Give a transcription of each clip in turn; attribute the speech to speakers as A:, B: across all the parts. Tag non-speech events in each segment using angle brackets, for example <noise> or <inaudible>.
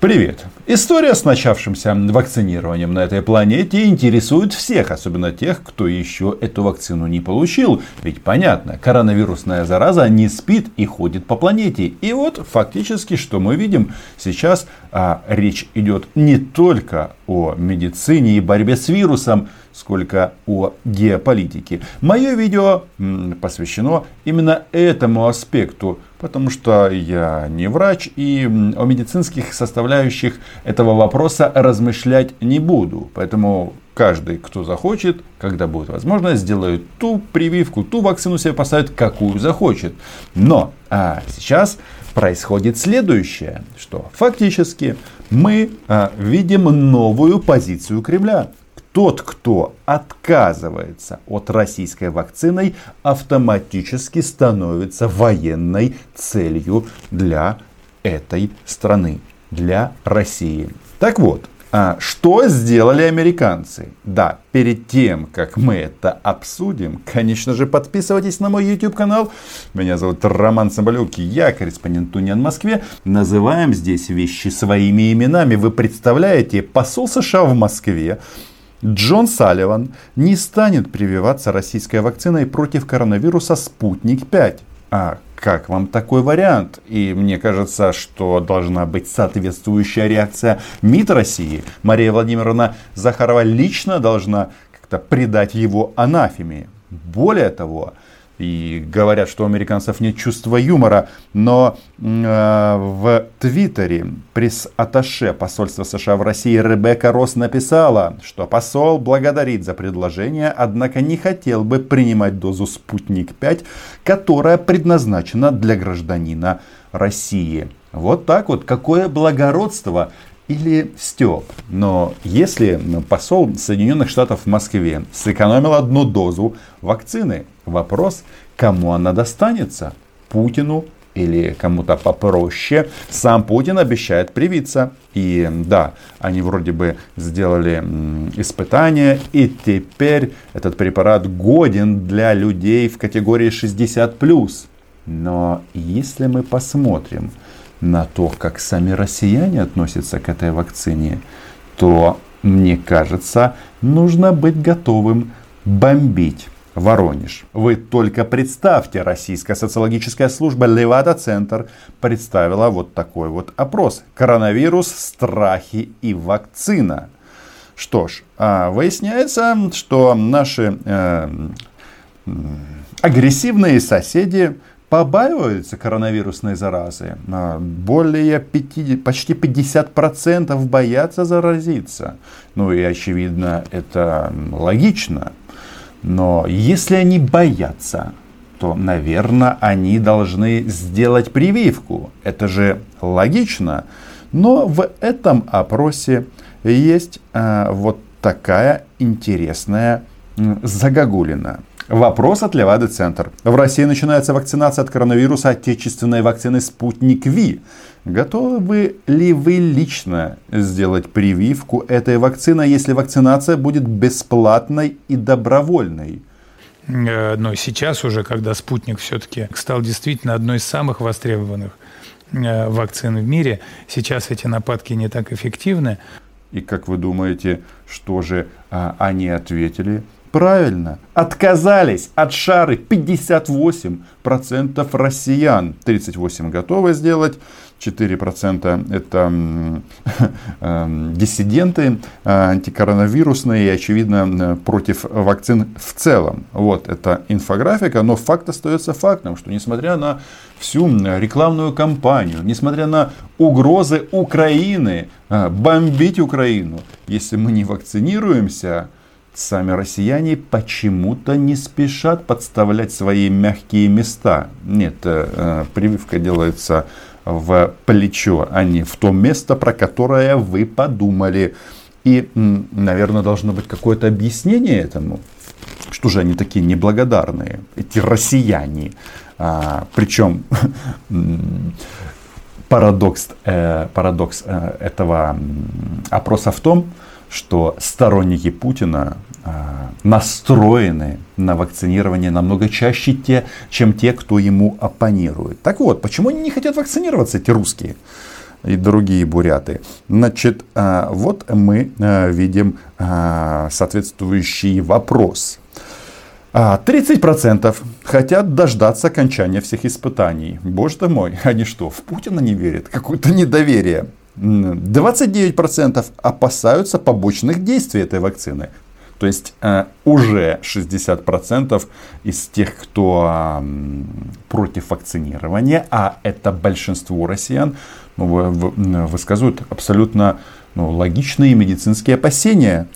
A: Привет! История с начавшимся вакцинированием на этой планете интересует всех, особенно тех, кто еще эту вакцину не получил. Ведь понятно, коронавирусная зараза не спит и ходит по планете. И вот фактически, что мы видим сейчас, а, речь идет не только о медицине и борьбе с вирусом, сколько о геополитике. Мое видео посвящено именно этому аспекту, потому что я не врач и о медицинских составляющих этого вопроса размышлять не буду. Поэтому каждый, кто захочет, когда будет возможность, сделает ту прививку, ту вакцину себе поставит, какую захочет. Но а сейчас происходит следующее, что фактически мы а, видим новую позицию Кремля тот, кто отказывается от российской вакцины, автоматически становится военной целью для этой страны, для России. Так вот, а что сделали американцы? Да, перед тем, как мы это обсудим, конечно же, подписывайтесь на мой YouTube канал. Меня зовут Роман Соболюк, я корреспондент Туниан в Москве. Называем здесь вещи своими именами. Вы представляете, посол США в Москве Джон Салливан не станет прививаться российской вакциной против коронавируса «Спутник-5». А как вам такой вариант? И мне кажется, что должна быть соответствующая реакция МИД России. Мария Владимировна Захарова лично должна как-то придать его анафеме. Более того, и говорят, что у американцев нет чувства юмора. Но э, в Твиттере пресс-атташе посольства США в России Ребекка Росс написала, что посол благодарит за предложение, однако не хотел бы принимать дозу «Спутник-5», которая предназначена для гражданина России. Вот так вот, какое благородство или Степ. Но если посол Соединенных Штатов в Москве сэкономил одну дозу вакцины, вопрос, кому она достанется? Путину или кому-то попроще. Сам Путин обещает привиться. И да, они вроде бы сделали испытания, и теперь этот препарат годен для людей в категории 60+. Но если мы посмотрим на то, как сами россияне относятся к этой вакцине, то, мне кажется, нужно быть готовым бомбить Воронеж. Вы только представьте, российская социологическая служба Левада-центр представила вот такой вот опрос. Коронавирус, страхи и вакцина. Что ж, а, выясняется, что наши э, агрессивные соседи побаиваются коронавирусной заразы. А, более 50, почти 50% боятся заразиться. Ну и очевидно, это логично. Но если они боятся, то, наверное, они должны сделать прививку. Это же логично. Но в этом опросе есть э, вот такая интересная загогулина. Вопрос от Левады Центр. В России начинается вакцинация от коронавируса отечественной вакцины «Спутник Ви». Готовы ли вы лично сделать прививку этой вакцины, если вакцинация будет бесплатной и добровольной?
B: Э, но сейчас уже, когда спутник все-таки стал действительно одной из самых востребованных э, вакцин в мире, сейчас эти нападки не так эффективны.
A: И как вы думаете, что же а, они ответили? Правильно, отказались от шары 58% россиян. 38% готовы сделать, 4% это <laughs> э, диссиденты э, антикоронавирусные и, очевидно, против вакцин в целом. Вот это инфографика, но факт остается фактом, что несмотря на всю рекламную кампанию, несмотря на угрозы Украины, э, бомбить Украину, если мы не вакцинируемся, Сами россияне почему-то не спешат подставлять свои мягкие места. Нет, э, э, прививка делается в плечо, а не в то место, про которое вы подумали. И, наверное, должно быть какое-то объяснение этому. Что же они такие неблагодарные, эти россияне. А, причем <laughs> парадокс, э, парадокс э, этого опроса в том, что сторонники Путина настроены на вакцинирование намного чаще, те, чем те, кто ему оппонирует. Так вот, почему они не хотят вакцинироваться, эти русские? и другие буряты. Значит, вот мы видим соответствующий вопрос. 30% хотят дождаться окончания всех испытаний. Боже мой, <laughs> они что, в Путина не верят? Какое-то недоверие. 29% опасаются побочных действий этой вакцины. То есть э, уже 60% из тех, кто против вакцинирования, а это большинство россиян, ну, высказывают абсолютно ну, логичные медицинские опасения.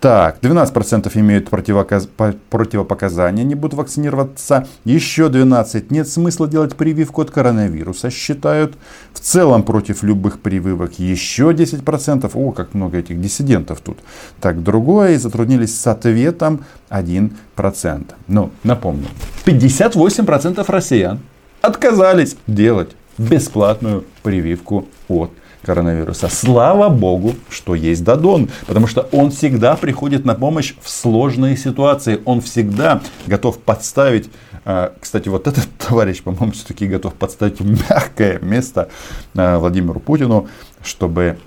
A: Так, 12% имеют противопоказания, не будут вакцинироваться. Еще 12 нет смысла делать прививку от коронавируса, считают. В целом против любых прививок еще 10%. О, как много этих диссидентов тут. Так, другое, и затруднились с ответом 1%. Ну, напомню, 58% россиян отказались делать бесплатную прививку от коронавируса коронавируса. Слава богу, что есть Дадон, потому что он всегда приходит на помощь в сложные ситуации. Он всегда готов подставить а, кстати, вот этот <laughs> товарищ, по-моему, все-таки готов подставить мягкое место а, Владимиру Путину, чтобы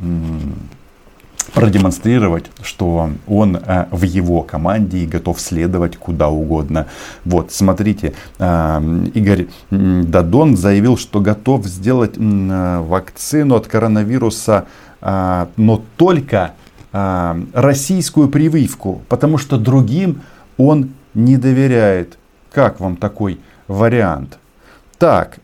A: продемонстрировать, что он э, в его команде и готов следовать куда угодно. Вот, смотрите, э, Игорь Дадон заявил, что готов сделать э, вакцину от коронавируса, но только российскую прививку, потому что другим он не доверяет. Как вам такой вариант? Так,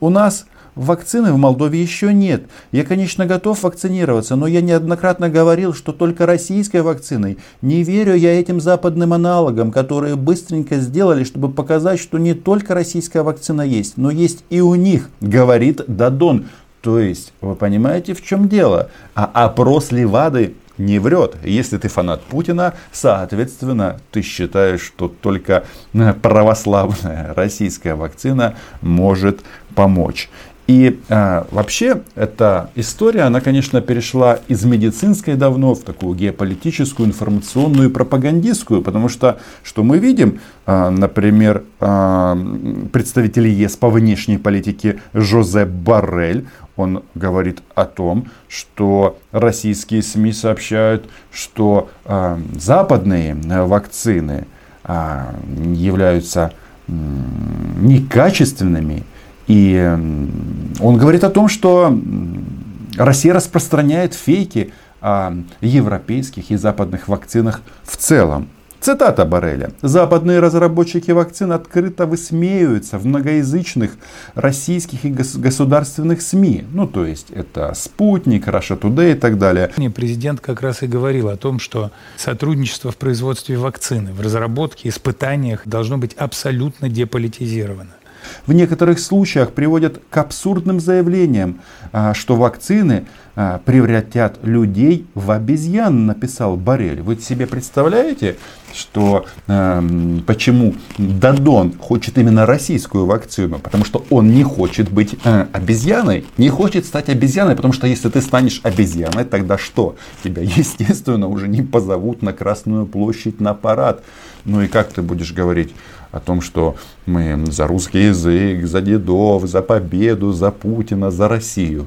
A: у нас Вакцины в Молдове еще нет. Я, конечно, готов вакцинироваться, но я неоднократно говорил, что только российской вакциной. Не верю я этим западным аналогам, которые быстренько сделали, чтобы показать, что не только российская вакцина есть, но есть и у них, говорит Дадон. То есть, вы понимаете, в чем дело? А опрос Левады не врет. Если ты фанат Путина, соответственно, ты считаешь, что только православная российская вакцина может помочь. И э, вообще эта история, она, конечно, перешла из медицинской давно в такую геополитическую, информационную и пропагандистскую, потому что, что мы видим, э, например, э, представитель ЕС по внешней политике Жозеп Баррель, он говорит о том, что российские СМИ сообщают, что э, западные вакцины э, являются э, некачественными, и он говорит о том, что Россия распространяет фейки о европейских и западных вакцинах в целом. Цитата Барреля. Западные разработчики вакцин открыто высмеиваются в многоязычных российских и государственных СМИ. Ну, то есть, это Спутник, Russia Today и так далее.
B: Президент как раз и говорил о том, что сотрудничество в производстве вакцины, в разработке, испытаниях должно быть абсолютно деполитизировано
A: в некоторых случаях приводят к абсурдным заявлениям, а, что вакцины а, превратят людей в обезьян, написал Барель. Вы себе представляете, что почему Дадон хочет именно российскую вакцину? Потому что он не хочет быть э, обезьяной, не хочет стать обезьяной, потому что если ты станешь обезьяной, тогда что? Тебя, <laughs> естественно, уже не позовут на Красную площадь на парад. Ну и как ты будешь говорить о том, что мы за русский язык, за дедов, за победу, за Путина, за Россию.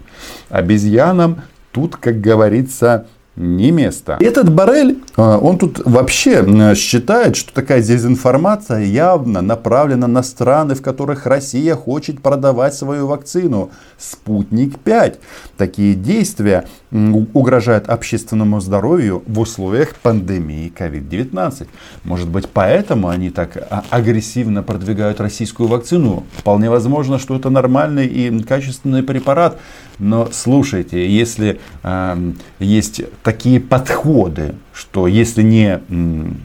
A: Обезьянам тут, как говорится, не место. Этот Барель, а, он тут вообще считает, что такая дезинформация явно направлена на страны, в которых Россия хочет продавать свою вакцину. Спутник-5. Такие действия угрожают общественному здоровью в условиях пандемии COVID-19. Может быть, поэтому они так а, агрессивно продвигают российскую вакцину. Вполне возможно, что это нормальный и качественный препарат. Но слушайте, если э, есть такие подходы, что если не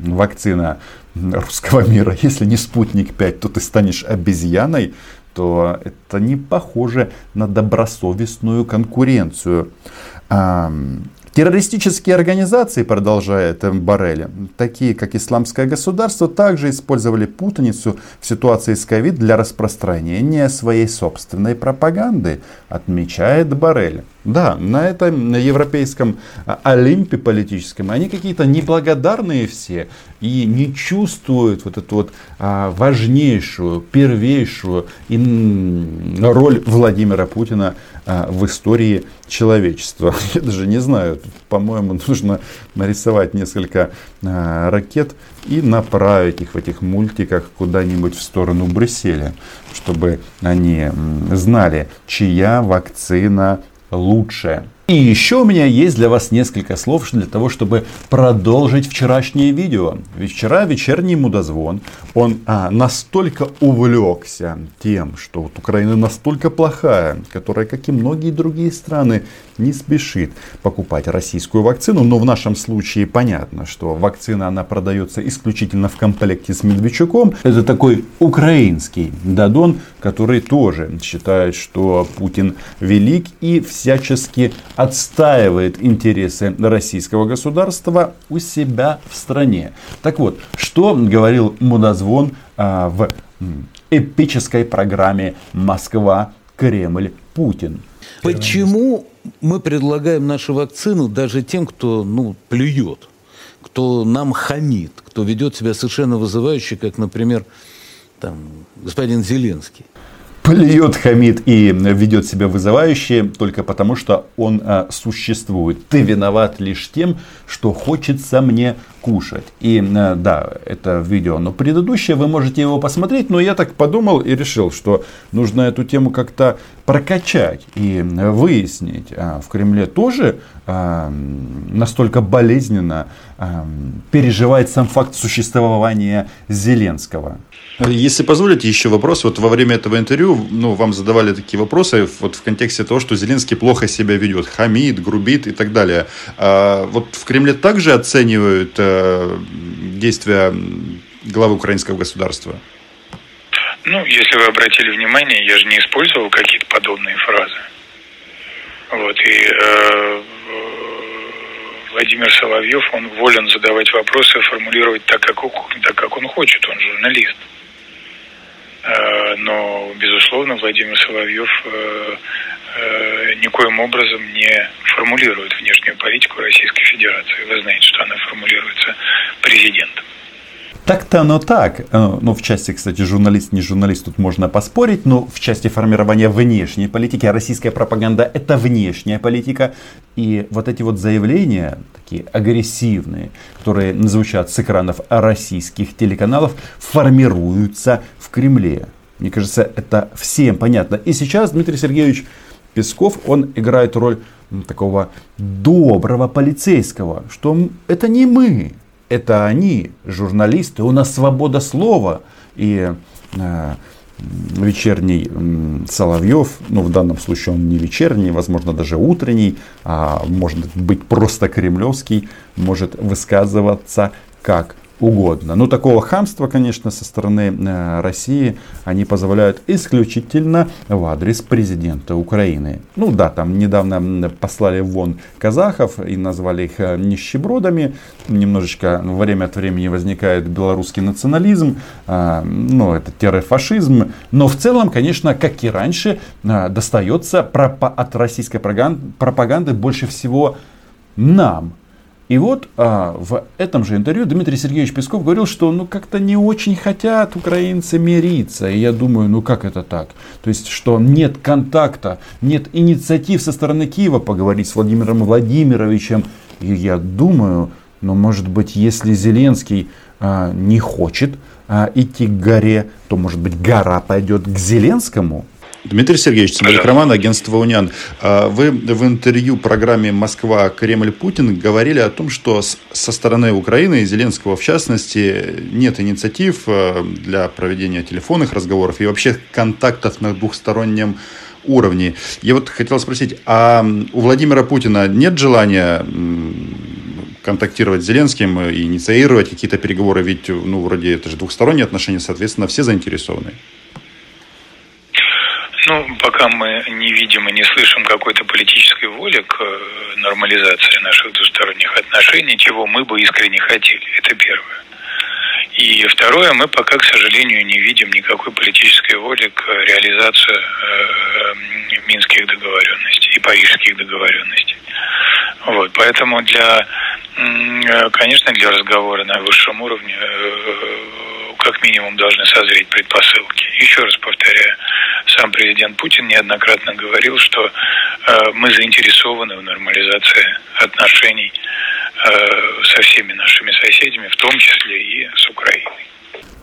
A: вакцина русского мира, <laughs> если не спутник 5, то ты станешь обезьяной, то это не похоже на добросовестную конкуренцию. Террористические организации, продолжает Барелли, такие как Исламское государство, также использовали путаницу в ситуации с ковид для распространения своей собственной пропаганды, отмечает Барель. Да, на этом европейском олимпе политическом они какие-то неблагодарные все и не чувствуют вот эту вот а, важнейшую, первейшую роль Владимира Путина а, в истории человечества. <laughs> Я даже не знаю, по-моему, нужно нарисовать несколько а, ракет и направить их в этих мультиках куда-нибудь в сторону Брюсселя, чтобы они знали, чья вакцина лучше. И еще у меня есть для вас несколько слов для того, чтобы продолжить вчерашнее видео. Ведь вчера вечерний мудозвон, он а, настолько увлекся тем, что вот Украина настолько плохая, которая, как и многие другие страны, не спешит покупать российскую вакцину. Но в нашем случае понятно, что вакцина она продается исключительно в комплекте с Медведчуком. Это такой украинский Дадон, который тоже считает, что Путин велик и всячески отстаивает интересы российского государства у себя в стране. Так вот, что говорил Мудозвон а, в эпической программе «Москва, Кремль, Путин».
C: Почему мы предлагаем нашу вакцину даже тем, кто ну, плюет, кто нам хамит, кто ведет себя совершенно вызывающе, как, например, там, господин Зеленский?
A: Плюет, хамит и ведет себя вызывающе только потому, что он а, существует. Ты виноват лишь тем, что хочется мне кушать. И а, да, это видео, но предыдущее, вы можете его посмотреть, но я так подумал и решил, что нужно эту тему как-то прокачать и выяснить. А, в Кремле тоже а, настолько болезненно а, переживает сам факт существования Зеленского.
D: Если позволите, еще вопрос. Вот во время этого интервью ну, вам задавали такие вопросы вот в контексте того, что Зеленский плохо себя ведет, хамит, грубит и так далее. А вот в Кремле также оценивают э, действия главы украинского государства?
B: Ну, если вы обратили внимание, я же не использовал какие-то подобные фразы. Вот, и э, Владимир Соловьев, он волен задавать вопросы, формулировать так, как, так, как он хочет, он журналист. Э, но, безусловно, Владимир Соловьев э, э, никоим образом не формулирует внешнюю политику Российской Федерации. Вы знаете, что она формулируется президентом.
A: Так-то оно так. Ну, в части, кстати, журналист, не журналист, тут можно поспорить, но в части формирования внешней политики, а российская пропаганда это внешняя политика. И вот эти вот заявления, такие агрессивные, которые звучат с экранов российских телеканалов, формируются в Кремле. Мне кажется, это всем понятно. И сейчас Дмитрий Сергеевич Песков, он играет роль такого доброго полицейского, что это не мы, это они, журналисты, у нас свобода слова. И э, вечерний Соловьев, ну в данном случае он не вечерний, возможно даже утренний, а может быть просто кремлевский, может высказываться как угодно. Но такого хамства, конечно, со стороны э, России они позволяют исключительно в адрес президента Украины. Ну да, там недавно послали вон казахов и назвали их э, нищебродами. Немножечко время от времени возникает белорусский национализм, э, ну это террофашизм. Но в целом, конечно, как и раньше, достается от российской пропаганды больше всего нам, и вот а, в этом же интервью Дмитрий Сергеевич Песков говорил, что ну как-то не очень хотят украинцы мириться. И я думаю, ну как это так? То есть, что нет контакта, нет инициатив со стороны Киева поговорить с Владимиром Владимировичем. И я думаю, ну может быть, если Зеленский а, не хочет а, идти к горе, то может быть гора пойдет к Зеленскому.
D: Дмитрий Сергеевич, Цимбалик Роман, агентство «Униан». А, вы в интервью программе «Москва. Кремль. Путин» говорили о том, что со стороны Украины и Зеленского, в частности, нет инициатив а, для проведения телефонных разговоров и вообще контактов на двухстороннем уровне. Я вот хотел спросить, а у Владимира Путина нет желания контактировать с Зеленским и инициировать какие-то переговоры? Ведь, ну, вроде это же двухсторонние отношения, соответственно, все заинтересованы.
B: Ну, пока мы не видим и не слышим какой-то политической воли к э, нормализации наших двусторонних отношений, чего мы бы искренне хотели. Это первое. И второе, мы пока, к сожалению, не видим никакой политической воли к реализации э, минских договоренностей и парижских договоренностей. Вот, поэтому для, э, конечно, для разговора на высшем уровне как минимум должны созреть предпосылки. Еще раз повторяю, сам президент Путин неоднократно говорил, что э, мы заинтересованы в нормализации отношений э, со всеми нашими соседями, в том числе и с Украиной.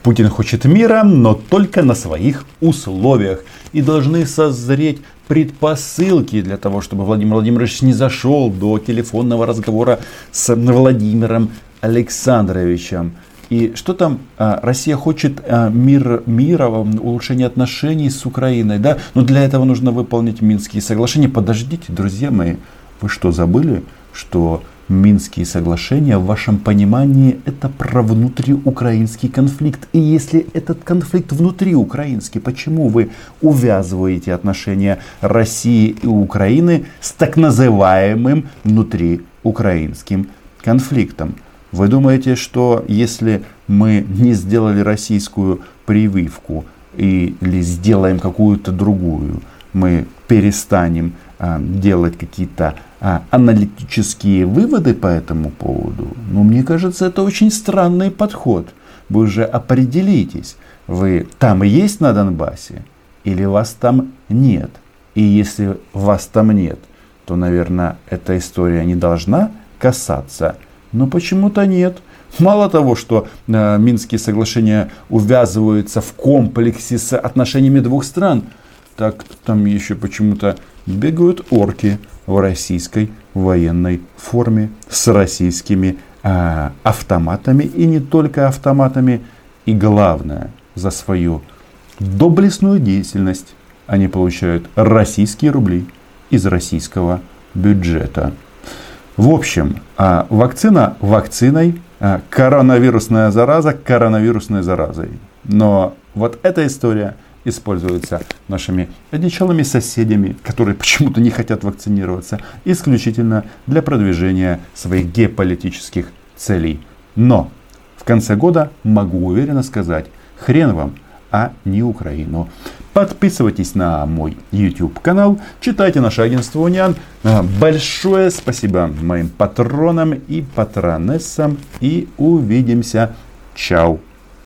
A: Путин хочет мира, но только на своих условиях. И должны созреть предпосылки для того, чтобы Владимир Владимирович не зашел до телефонного разговора с Владимиром Александровичем. И что там а, Россия хочет а, мир, мира, улучшение отношений с Украиной, да? Но для этого нужно выполнить Минские соглашения. Подождите, друзья мои, вы что забыли, что Минские соглашения в вашем понимании это про внутриукраинский конфликт. И если этот конфликт внутриукраинский, почему вы увязываете отношения России и Украины с так называемым внутриукраинским конфликтом? Вы думаете, что если мы не сделали российскую прививку или сделаем какую-то другую, мы перестанем а, делать какие-то а, аналитические выводы по этому поводу, ну, мне кажется, это очень странный подход. Вы уже определитесь, вы там есть на Донбассе или вас там нет. И если вас там нет, то, наверное, эта история не должна касаться но почему-то нет. Мало того, что э, Минские соглашения увязываются в комплексе с отношениями двух стран, так там еще почему-то бегают орки в российской военной форме с российскими э, автоматами и не только автоматами. И главное, за свою доблестную деятельность они получают российские рубли из российского бюджета. В общем, а, вакцина вакциной, а, коронавирусная зараза коронавирусной заразой. Но вот эта история используется нашими одичалыми соседями, которые почему-то не хотят вакцинироваться, исключительно для продвижения своих геополитических целей. Но в конце года могу уверенно сказать, хрен вам, а не Украину. Подписывайтесь на мой YouTube канал, читайте наше агентство Униан. А, большое спасибо моим патронам и патронессам. И увидимся. Чао.